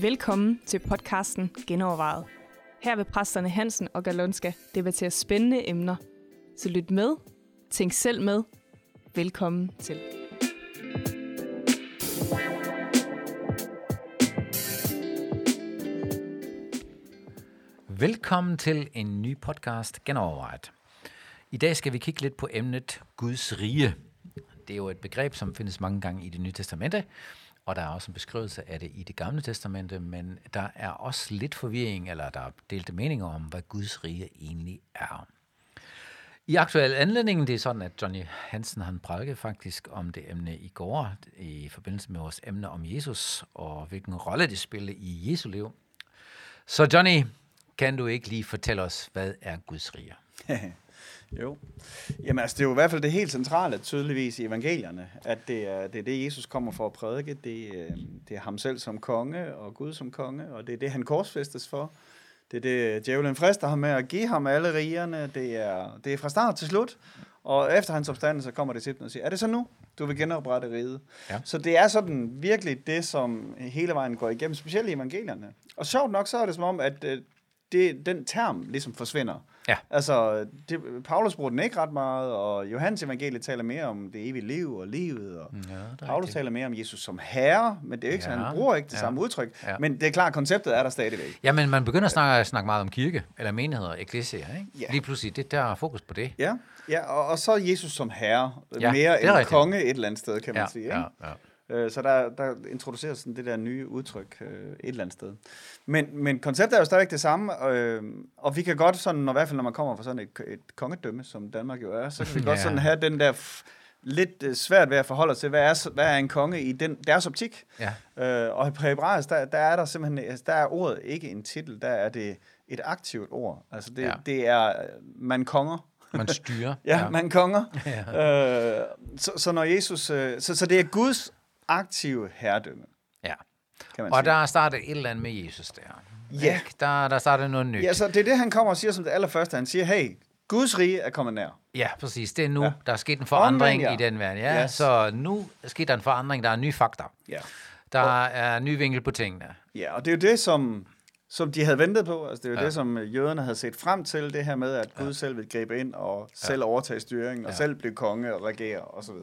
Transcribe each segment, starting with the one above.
Velkommen til podcasten Genovervejet. Her vil præsterne Hansen og Galonska debattere spændende emner. Så lyt med, tænk selv med. Velkommen til. Velkommen til en ny podcast Genovervejet. I dag skal vi kigge lidt på emnet Guds rige. Det er jo et begreb, som findes mange gange i det nye testamente, og der er også en beskrivelse af det i det gamle testamente, men der er også lidt forvirring, eller der er delte meninger om, hvad Guds rige egentlig er. I aktuel anledning, det er sådan, at Johnny Hansen han prædikede faktisk om det emne i går, i forbindelse med vores emne om Jesus, og hvilken rolle det spiller i Jesu liv. Så Johnny, kan du ikke lige fortælle os, hvad er Guds rige? jo. Jamen altså, det er jo i hvert fald det helt centrale, tydeligvis i evangelierne, at det er det, er det Jesus kommer for at prædike. Det, øh, det er ham selv som konge, og Gud som konge, og det er det, han korsfæstes for. Det er det, djævlen frister ham med at give ham alle rigerne. Det er, det er fra start til slut. Og efter hans opstandelse kommer det til og siger, er det så nu, du vil genoprette riget? Ja. Så det er sådan virkelig det, som hele vejen går igennem, specielt i evangelierne. Og sjovt nok, så er det som om, at øh, det, den term ligesom forsvinder. Ja. Altså, det, Paulus bruger den ikke ret meget, og Johannes evangeliet taler mere om det evige liv og livet, og ja, Paulus taler mere om Jesus som herre, men det er jo ikke ja. sådan, han bruger ikke det ja. samme udtryk. Ja. Men det er klart, konceptet er der stadigvæk. Ja, men man begynder at snakke, snakke meget om kirke, eller menigheder, eklesia, ikke? Ja. Lige pludselig, det der er fokus på det. Ja, ja og, og så Jesus som herre, ja, mere end konge et eller andet sted, kan man ja, sige. Ikke? Ja, ja. Øh, så der, der introduceres sådan det der nye udtryk øh, et eller andet sted. Men, men konceptet er jo stadigvæk det samme, øh, og vi kan godt sådan, når, i hvert fald når man kommer fra sådan et, et kongedømme, som Danmark jo er, så kan vi ja. godt sådan have den der lidt øh, svært ved at forholde sig til, hvad er, hvad er en konge i den, deres optik. Ja. Øh, og på hebraisk, der, der er der simpelthen, altså, der er ordet ikke en titel, der er det et aktivt ord. Altså det, ja. det er, man konger. Man styrer. ja, ja, man konger. Ja. Øh, så, så når Jesus, øh, så, så det er Guds aktive herredømme. Ja. Kan man og sige. der starter et eller andet med Jesus der. Ja. Ikke? Der, der starter noget nyt. Ja, så det er det, han kommer og siger som det allerførste. Han siger, hey, Guds rige er kommet nær. Ja, præcis. Det er nu, ja. der er sket en forandring Omvendt, ja. i den verden. Ja, yes. Så nu er sket der en forandring, der er nye fakta. Ja. Der og, er ny vinkel på tingene. Ja, og det er jo det, som, som de havde ventet på. Altså, det er jo ja. det, som jøderne havde set frem til, det her med, at Gud ja. selv vil gribe ind og selv ja. overtage styringen, og ja. selv blive konge og regere osv.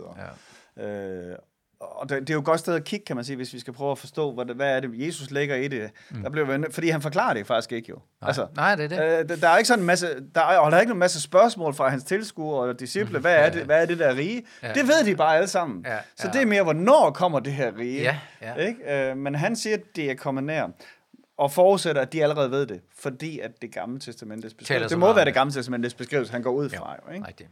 Ja. Øh, og det, det er jo et godt sted at kigge, kan man sige, hvis vi skal prøve at forstå, hvad, det, hvad er det, Jesus lægger i det. Mm. Der bliver, fordi han forklarer det faktisk ikke jo. Nej, altså, Nej det er det. Øh, der er ikke sådan en masse, der er, og der er ikke en masse spørgsmål fra hans tilskuere og disciple. Mm. Hvad, er det, hvad er det der rige? Ja. Det ved de bare alle sammen. Ja, ja. Så det er mere, hvornår kommer det her rige? Ja, ja. Ikke? Øh, men han siger, at det er kommet nær og forudsætter, at de allerede ved det, fordi at det gamle testamentets beskrivelse, det må være det gamle testamentets beskrivelse, han går ud fra. Jo, jo ikke? Rigtigt.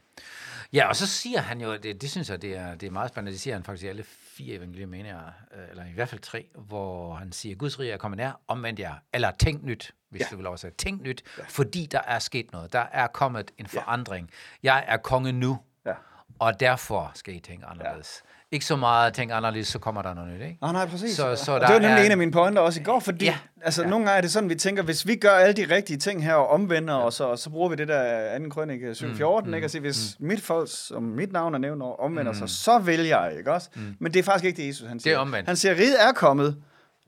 Ja, og så siger han jo, det, det synes jeg, det er, det er meget spændende, det siger han faktisk i alle fire evangelier, mener jeg, øh, eller i hvert fald tre, hvor han siger, Guds rige er kommet nær, omvendt jer, eller tænk nyt, hvis ja. du vil sige, tænk nyt, ja. fordi der er sket noget, der er kommet en forandring. Ja. Jeg er konge nu, ja. og derfor skal I tænke anderledes. Ja ikke så meget tænke anderledes, så kommer der noget nyt, ikke? Ah, nej, præcis. Så, så og der det var nemlig er... en af mine pointer også i går, fordi ja. altså, ja. nogle gange er det sådan, vi tænker, hvis vi gør alle de rigtige ting her og omvender, ja. og, så, og så bruger vi det der anden krønik 714, mm, ikke? Altså, hvis mm. mit folk, som mit navn er nævnt, omvender mm. sig, så vil jeg, ikke også? Mm. Men det er faktisk ikke det, Jesus han siger. Det er omvendt. Han siger, riget er kommet,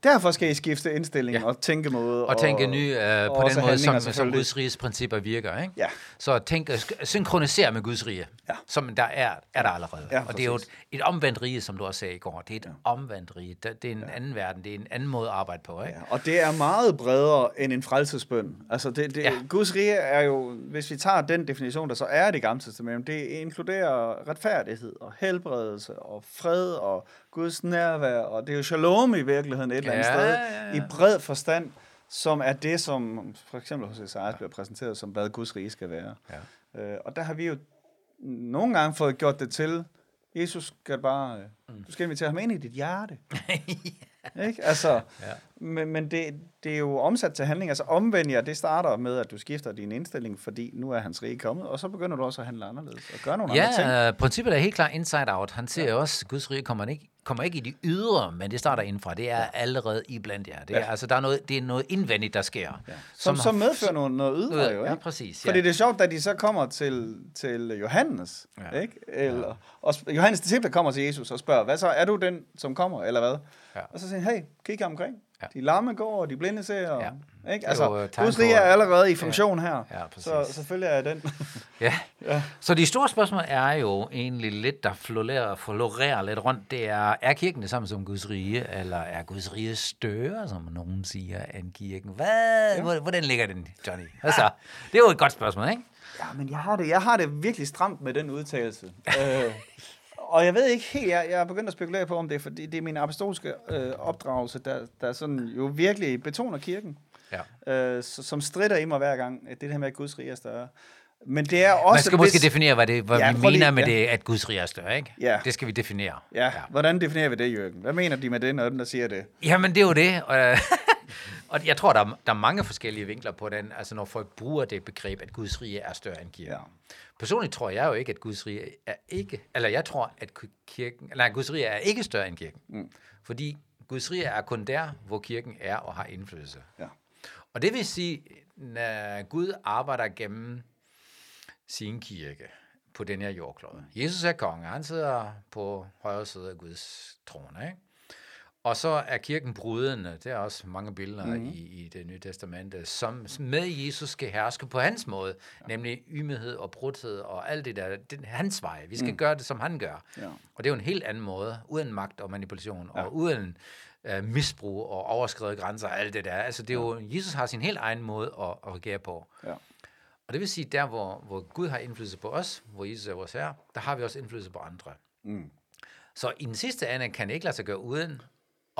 Derfor skal I skifte indstilling ja. og tænkemåde. Og tænke ny uh, på den måde, som, som Guds riges principper virker. Ikke? Ja. Så tænk, synkronisere med Guds rige, ja. som der er, er der allerede. Ja, og det er jo et, et omvendt rige, som du også sagde i går. Det er et ja. omvendt rige. Det, det er en ja. anden verden. Det er en anden måde at arbejde på. Ikke? Ja. Og det er meget bredere end en frelsesbøn. Altså det, det, ja. Guds rige er jo, hvis vi tager den definition, der så er det gamle testament, det inkluderer retfærdighed og helbredelse og fred og Guds nærvær, og det er jo shalom i virkeligheden et eller andet ja, sted, ja, ja. i bred forstand, som er det, som for eksempel hos Esajas ja. bliver præsenteret som, hvad Guds rige skal være. Ja. Øh, og der har vi jo nogle gange fået gjort det til, Jesus skal bare, øh, mm. du skal invitere ham ind i dit hjerte. ja. Ikke? Altså, ja. Men, men det, det er jo omsat til handling. Altså omvendt jer, det starter med, at du skifter din indstilling, fordi nu er hans rige kommet, og så begynder du også at handle anderledes og gøre nogle andre ting. Ja, øh, princippet er helt klart inside out. Han siger ja. også, at Guds rige kommer ikke, kommer ikke i de ydre, men det starter indenfra. Det er ja. allerede i blandt jer. Det er, ja. altså, der er noget, det er noget indvendigt, der sker. Ja. Som, som, som medfører noget, noget ydre, jo, ikke? Ja, præcis. Fordi det er sjovt, da de så kommer til, til Johannes, ja. ikke? Eller, ja. og Johannes disciple kommer til Jesus og spørger, hvad så, er du den, som kommer, eller hvad? Ja. Og så siger han, hey, kig omkring. Ja. De lamme går, og de blinde ser. Og, ja. ikke? Altså, Guds rige er allerede i funktion ja. her. Ja, så selvfølgelig er den. ja. ja. Så de store spørgsmål er jo egentlig lidt, der florerer, florerer lidt rundt. Det er, er kirken det samme som Guds rige, eller er Guds rige større, som nogen siger, end kirken? Hvad? Ja. Hvordan ligger den, Johnny? Altså, det er jo et godt spørgsmål, ikke? Ja, men jeg har det, jeg har det virkelig stramt med den udtalelse. øh, og jeg ved ikke helt, jeg, jeg er begyndt at spekulere på, om det er, fordi det er min apostolske øh, opdragelse, der, der sådan jo virkelig betoner kirken. Ja. Øh, som strider i mig hver gang, at det her med, at Guds rige er større. Men det er også... Man skal måske definere, hvad, det, hvad ja, vi mener lige, med ja. det, at Guds rige er større, ikke? Ja. Det skal vi definere. Ja. ja, hvordan definerer vi det, Jørgen? Hvad mener de med det, når den der siger det? Jamen, det er jo det. Og, jeg tror, der er, der er mange forskellige vinkler på den, altså når folk bruger det begreb, at Guds rige er større end kirken. Ja. Personligt tror jeg jo ikke, at Guds rige er ikke, eller jeg tror, at kirken, eller Guds rige er ikke større end kirken. Mm. Fordi Guds rige er kun der, hvor kirken er og har indflydelse. Ja. Og det vil sige, når Gud arbejder gennem sin kirke på den her jordklode. Jesus er konge, han sidder på højre side af Guds trone, ikke? Og så er kirken brudende, det er også mange billeder mm. i, i det nye testamente, som med Jesus skal herske på hans måde, ja. nemlig ymighed og brudhed og alt det der, det er hans vej. Vi skal mm. gøre det, som han gør. Ja. Og det er jo en helt anden måde, uden magt og manipulation, ja. og uden uh, misbrug og overskrevet grænser og alt det der. Altså det er jo, Jesus har sin helt egen måde at, at reagere på. Ja. Og det vil sige, der hvor, hvor Gud har indflydelse på os, hvor Jesus er vores herre, der har vi også indflydelse på andre. Mm. Så i den sidste ende kan det ikke lade sig gøre uden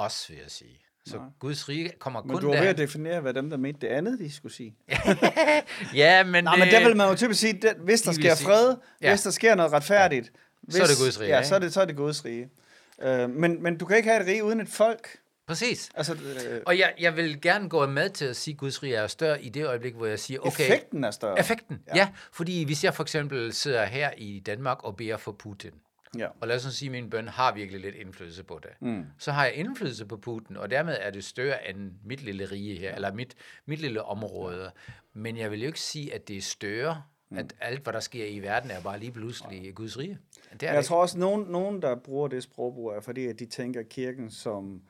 os, vil jeg sige. Så Nej. Guds rige kommer men kun du var ved at definere, hvad dem, der mente det andet, de skulle sige. ja, men... Nej, men der vil man jo typisk sige, at hvis der sker fred, ja. hvis der sker noget retfærdigt, ja. hvis, så er det Guds rige. Ja, så er det, så er det Guds rige. Uh, men, men du kan ikke have et rige uden et folk. Præcis. Altså, øh, og jeg, jeg vil gerne gå med til at sige, at Guds rige er større i det øjeblik, hvor jeg siger, okay... Effekten er større. Effekten, ja. ja. Fordi hvis jeg for eksempel sidder her i Danmark og beder for Putin, Ja. Og lad os sige, at min bøn har virkelig lidt indflydelse på det. Mm. Så har jeg indflydelse på Putin, og dermed er det større end mit lille rige her, eller mit, mit lille område. Men jeg vil jo ikke sige, at det er større, mm. at alt, hvad der sker i verden, er bare lige pludselig ja. Guds rige. Det er jeg det tror også, at nogen, nogen, der bruger det sprogbrug, er fordi, at de tænker kirken som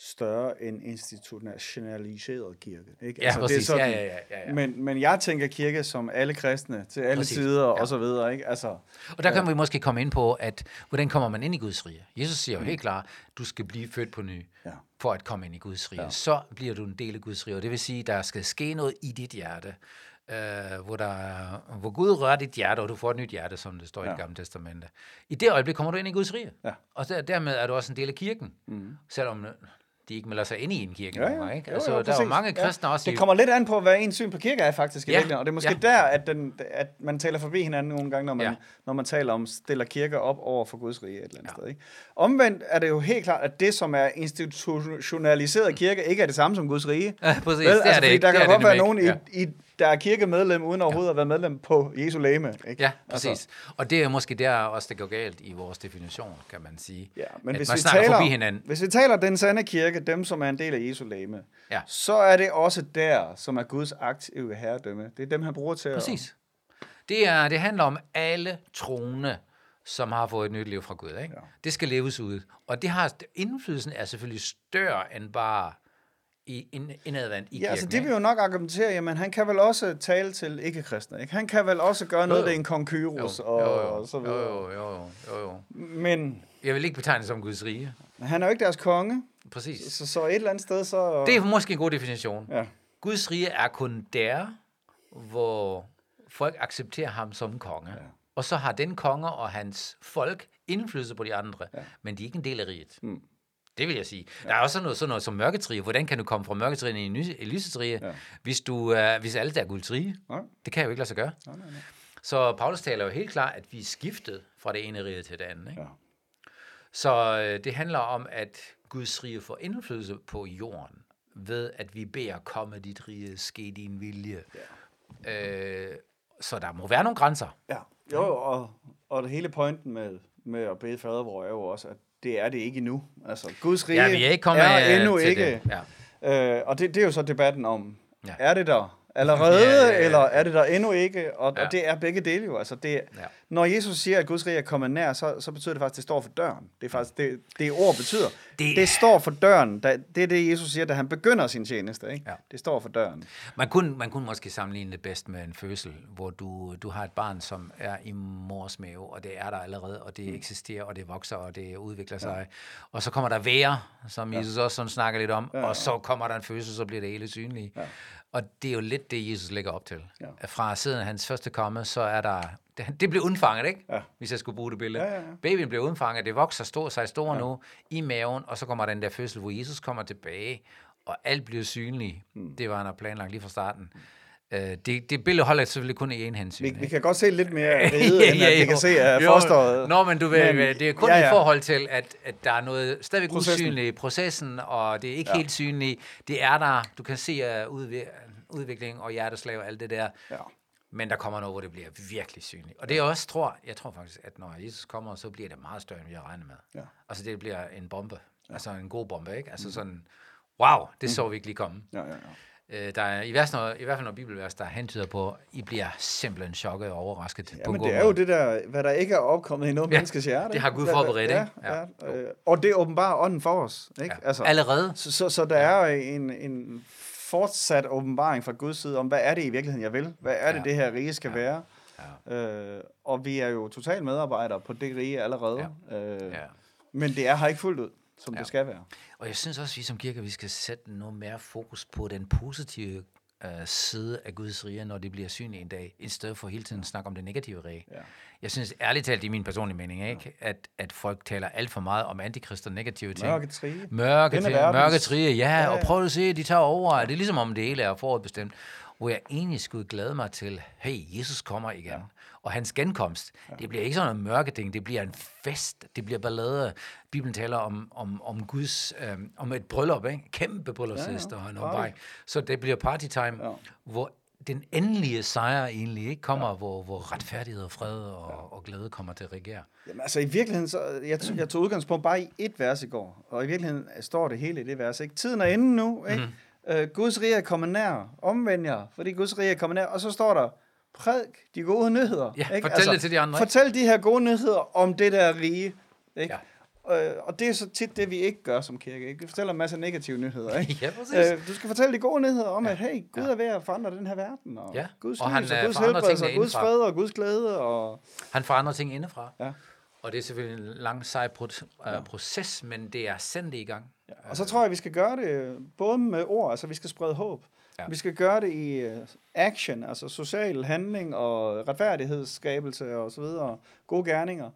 større end institutionaliseret kirke. Ikke? Ja, altså, præcis. Det er sådan, ja, ja, ja, ja. Men, men jeg tænker kirke som alle kristne, til alle præcis. sider ja. og så videre. Ikke? Altså, og der kan ja. vi måske komme ind på, at hvordan kommer man ind i Guds rige? Jesus siger jo mm. helt klart, du skal blive født på ny, ja. for at komme ind i Guds rige. Ja. Så bliver du en del af Guds rige, og det vil sige, der skal ske noget i dit hjerte, Uh, hvor, der, hvor Gud rører dit hjerte, og du får et nyt hjerte, som det står ja. i det gamle testamente. I det øjeblik kommer du ind i Guds rige. Ja. Og der, dermed er du også en del af kirken. Mm. Selvom de ikke melder sig ind i en kirke. Ja, ja. Ikke? Altså, jo, jo, der er jo mange kristne ja. også. Det kommer lidt an på, hvad ens syn på kirke er faktisk. Ja. Og det er måske ja. der, at, den, at man taler forbi hinanden nogle gange, når man, ja. når man taler om, stiller kirker op over for Guds rige et eller andet ja. sted. Ikke? Omvendt er det jo helt klart, at det, som er institutionaliseret kirke, ikke er det samme som Guds rige. Ja, præcis. Vel? Det er altså, det ikke. Der kan godt være nogen ja. i, i der er kirkemedlem, uden overhovedet ja. at være medlem på Jesu læme. Ikke? Ja, præcis. Altså. Og det er måske der også, det går galt i vores definition, kan man sige. Ja, men hvis vi, taler, forbi hinanden. hvis vi taler den sande kirke, dem som er en del af Jesu læme, ja. så er det også der, som er Guds aktive herredømme. Det er dem, han bruger til Præcis. At... Det, er, det handler om alle troende, som har fået et nyt liv fra Gud. Ikke? Ja. Det skal leves ud. Og det har, indflydelsen er selvfølgelig større end bare i, indadvendt i ja, kirken. altså det vil jo nok argumentere, jamen han kan vel også tale til ikke-kristne, ikke? Han kan vel også gøre noget ved en konkyrus og, jo, jo, og så videre. Jo, jo, jo, jo, jo. Men... Jeg vil ikke betegne som Guds rige. Han er jo ikke deres konge. Præcis. Så, så et eller andet sted, så... Det er måske en god definition. Ja. Guds rige er kun der, hvor folk accepterer ham som konge. Ja. Og så har den konge og hans folk indflydelse på de andre, ja. men de er ikke en del af riget. Mm. Det vil jeg sige. Ja. Der er også sådan noget, sådan noget som mørketrige. Hvordan kan du komme fra mørketrige i en lysetrige, ja. hvis, du, uh, hvis alle der er guldtrige? Ja. Det kan jo ikke lade sig gøre. Ja, nej, nej. Så Paulus taler jo helt klart, at vi er skiftet fra det ene rige til det andet. Ikke? Ja. Så uh, det handler om, at Guds rige får indflydelse på jorden ved, at vi beder, komme dit rige, ske din vilje. Ja. Øh, så der må være nogle grænser. Ja, jo, og, og det hele pointen med, med at bede fader vor er jo også, at det er det ikke endnu. Altså, Guds rige Ja, vi er ikke kommet er øh, endnu til ikke. det. Ja. Øh, og det, det er jo så debatten om, Ja. er det der allerede, ja, ja, ja. eller er det der endnu ikke? Og, Ja. og det er begge dele jo. Altså det, Ja. Når Jesus siger, at Guds rige er kommet nær, så, så betyder det faktisk, at det står for døren. Det er faktisk det, det ord betyder. Det- Det, står for døren. Da, det er det, Jesus siger, da han begynder sin tjeneste. Ikke? Ja. Det står for døren. Man kunne, man kunne måske sammenligne det bedst med en fødsel, hvor du, du har et barn, som er i mors mave, og det er der allerede, og det eksisterer, og det vokser, og det udvikler sig. Og så kommer der vejr, som Jesus også sådan snakker lidt om, og så kommer der en fødsel, så bliver det hele synligt. Og det er jo lidt det, Jesus lægger op til. Ja. Fra siden hans første komme, så er der... Det, bliver undfanget, ikke? Ja. Hvis jeg skulle bruge det billede. Ja, ja, ja. Babyen bliver undfanget, det vokser stor, sig stor ja. nu i maven, og så kommer den der fødsel, hvor Jesus kommer tilbage, og alt bliver synligt. Mm. Det var han har planlagt lige fra starten. Uh, det, det billede holder selvfølgelig kun i en hensyn. Vi, ikke? vi kan godt se lidt mere ride, end at vi kan se af fosteret. Nå, men du ved, Men- det er kun ja, ja, ja. ja. i forhold til, at, at der er noget stadigvæk Processen. usynligt i processen, og det er ikke ja. helt synligt. Det er der. Du kan se uh, udvi- udvikling og hjerteslag og alt det der. Ja. Men der kommer noget, hvor det bliver virkelig synligt. Og det er også, tror, jeg tror faktisk, at når Jesus kommer, så bliver det meget større, end vi har regnet med. Ja. Altså det bliver en bombe. Ja. Altså en god bombe, ikke? Altså sådan, wow, det så vi ikke lige komme. Ja, ja, ja. Øh, der er i, vers, når, i hvert fald noget bibelvers, der hentyder på, I bliver simpelthen chokket og overrasket Ja, på en men det er jo det der, hvad der ikke er opkommet i noget Ja, menneskes hjerte. det har Gud forberedt, ja, ikke? Ja, Ja. øh, og det åbenbarer ånden for os. Ikke? Ja. Altså, Allerede. så, så, så der er en, en fortsat åbenbaring fra Guds side om, hvad er det i virkeligheden, jeg vil? Hvad er det, Ja. det her rige skal Ja. være? Ja. Øh, og vi er jo totalt medarbejdere på det rige allerede. Øh, Ja. Men det er her ikke fuldt ud, som Ja. det skal være. Og jeg synes også, at vi som kirke, vi skal sætte noget mere fokus på den positive øh, side af Guds rige, når det bliver synligt en dag, i stedet for hele tiden at snakke om det negative rige. Ja. Jeg synes ærligt talt, det er min personlige mening, ikke? At, at folk taler alt for meget om antikrist og negative ting. Mørke, er til, verdens- mørke trige, ja, Ja, ja, og ja. prøv at se, de tager over. Det er ligesom om det hele er forudbestemt. Hvor jeg egentlig skulle glæde mig til, hey, Jesus kommer igen. Ja. Og hans genkomst, ja. det bliver ikke sådan en mørke ting, det bliver en fest, det bliver ballade. Bibelen taler om, om, om Guds, øhm, om et bryllup, ikke? Kæmpe bryllupsfest Ja, ja, Party. omvej. Så det bliver party time, Ja. hvor den endelige sejr egentlig ikke kommer, ja. hvor, hvor retfærdighed og fred og, ja. og glæde kommer til at regere. Jamen, altså i virkeligheden, så, jeg, tog- jeg tog udgangspunkt bare i et vers i går, og i virkeligheden står det hele i det vers. Ikke? Tiden er inde nu, ikke? Mm. Øh, Guds rige er kommet nær, omvend jer, fordi Guds rige er kommet nær, og så står der, prædik de gode nyheder. Ja, ikke? fortæl det til de andre, ikke? Fortæl de her gode nyheder om det der rige. Ikke? Ja. Øh, og det er så tit det, vi ikke gør som kirke. Ikke? Vi fortæller en masse negative nyheder. Ikke? Ja, præcis. Øh, du skal fortælle de gode nyheder om, Ja. at hey, Gud Ja. er ved at forandre den her verden, og Ja. Guds Og og han, lys, øh, og Guds helbredelse, og Guds fred, og Guds glæde, og Han forandrer ting indefra. ja. Og det er selvfølgelig en lang, sej uh, proces, men det er sendt i gang. Ja, og så tror jeg, vi skal gøre det både med ord, altså vi skal sprede håb. Ja. Ja. Vi skal gøre det i uh, action, altså social handling og retfærdighedsskabelse og så videre, gode gerninger.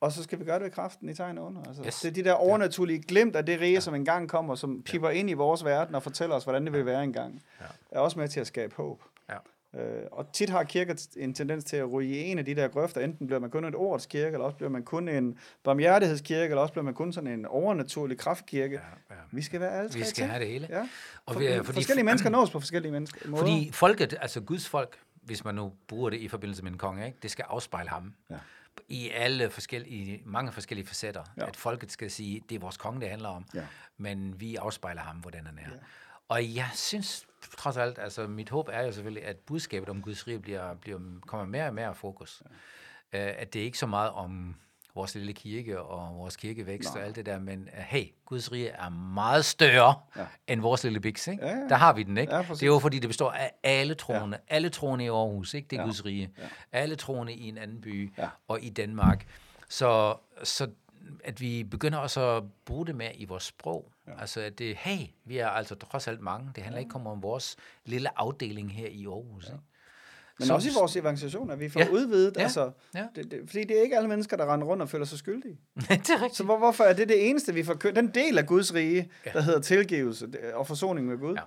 Og så skal vi gøre det ved kraften i tegn under. Altså, Yes. Det er de der overnaturlige glimt af det rige, ja. som engang kommer, som pipper ind i vores verden og fortæller os, hvordan det vil være engang. Ja. Er også med til at skabe håb. Ja. Øh, og tit har kirker en tendens til at ryge i en af de der grøfter. Enten bliver man kun et ordets kirke, eller også bliver man kun en barmhjertighedskirke, eller også bliver man kun sådan en overnaturlig kraftkirke. Ja, ja. Vi skal være alle tre Vi skal ting. have det hele. Ja. Og For, vi fordi, forskellige mennesker nås på forskellige mennesker, måder. Fordi folket, altså Guds folk, hvis man nu bruger det i forbindelse med en konge, ikke? det skal afspejle ham. Ja. I alle forskellige, mange forskellige facetter. Ja. At folket skal sige, det er vores konge, det handler om. Ja. Men vi afspejler ham, hvordan han er. Ja. Og jeg synes trods alt, altså mit håb er jo selvfølgelig, at budskabet om Guds rige bliver, bliver, kommer mere og mere i fokus. Ja. Uh, at det er ikke så meget om vores lille kirke og vores kirkevækst Nej. og alt det der, men uh, hey, Guds rige er meget større Ja. end vores lille biks, ikke? Ja, ja. Der har vi den, ikke? Ja, det er jo fordi, det består af alle troende. Ja. Alle troende i Aarhus, ikke? Det er Ja. Guds rige. Ja. Alle troende i en anden by Ja. og i Danmark. Så, så at vi begynder også at bruge det mere i vores sprog. Ja. Altså, at det, hey, vi er altså trods alt mange. Det handler ja. ikke kun om vores lille afdeling her i Aarhus. Ja. Ikke? Men Så- også i vores evangelisation, at vi får Ja. udvidet. Ja. Altså, Ja. det, det, fordi det er ikke alle mennesker, der render rundt og føler sig skyldige. det er rigtigt. Så hvor, hvorfor er det det eneste, vi får kø- Den del af Guds rige, Ja. der hedder tilgivelse og forsoning med Gud. Ja.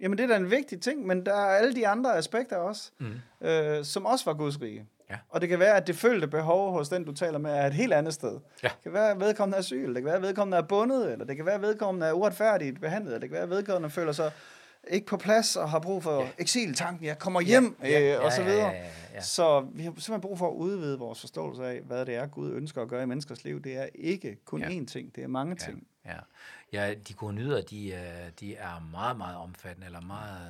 Jamen, det er da en vigtig ting, men der er alle de andre aspekter også, mm. øh, som også var Guds rige. Ja. Og det kan være, at det følte behov hos den, du taler med, er et helt andet sted. Ja. Det kan være, at vedkommende er syg, det kan være, at vedkommende er bundet, eller det kan være, at vedkommende er uretfærdigt behandlet, eller det kan være, at vedkommende føler sig ikke på plads og har brug for ja. eksiltanken, jeg kommer hjem, ja. Ja. Øh, og så videre. Ja, ja, ja. Så vi har simpelthen brug for at udvide vores forståelse af, hvad det er, Gud ønsker at gøre i menneskers liv. Det er ikke kun Ja. ja. én ting, det er mange Ja, ting. ja. ja de gode nyheder, de, er- de er meget, meget omfattende, eller meget,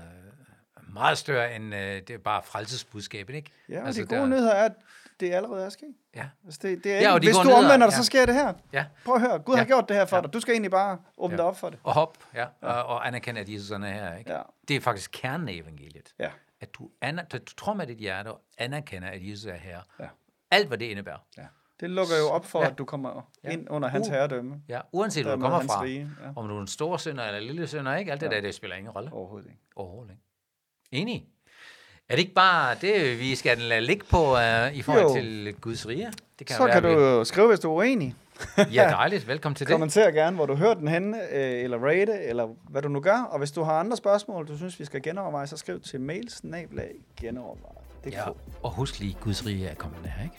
meget større end øh, det er bare frelsesbudskabet, ikke? Ja, og Altså, de gode der- nyheder er, at det allerede er sket. Ja, Altså det, det er Ja, ja, og de hvis du nyheder, omvender dig, ja. så sker det her. ja. Prøv at høre, Gud Ja. har gjort det her for Ja. dig. Du skal egentlig bare åbne Ja. dig op for det. Og hop, ja, og, og anerkende, at Jesus er her, ikke? Ja. Det er faktisk kernen af evangeliet. Ja. At du, aner, du tror med dit hjerte og anerkender, at Jesus er her. Ja. Alt, hvad det indebærer. ja. Det lukker jo op for, Ja. at du kommer Ja. ind under hans Uh. herredømme. Ja, uanset hvor du kommer fra. rige, ja. Om du er en stor sønder eller en lille sønder, ikke? Alt det Ja. der, det spiller ingen rolle. Overhovedet ikke. Overhovedet ikke. Enig. Er det ikke bare det, vi skal lade ligge på uh, i forhold Jo. til Guds rige? Det Så være, kan du jo skrive, hvis du er uenig. Ja, dejligt. Velkommen til det. Kommenter gerne, hvor du hørte den henne, øh, eller rate, eller hvad du nu gør. Og hvis du har andre spørgsmål, du synes, vi skal genoverveje, så skriv til mailsnablag genoverveje. Ja, og husk lige, Guds rige er kommet nær, ikke?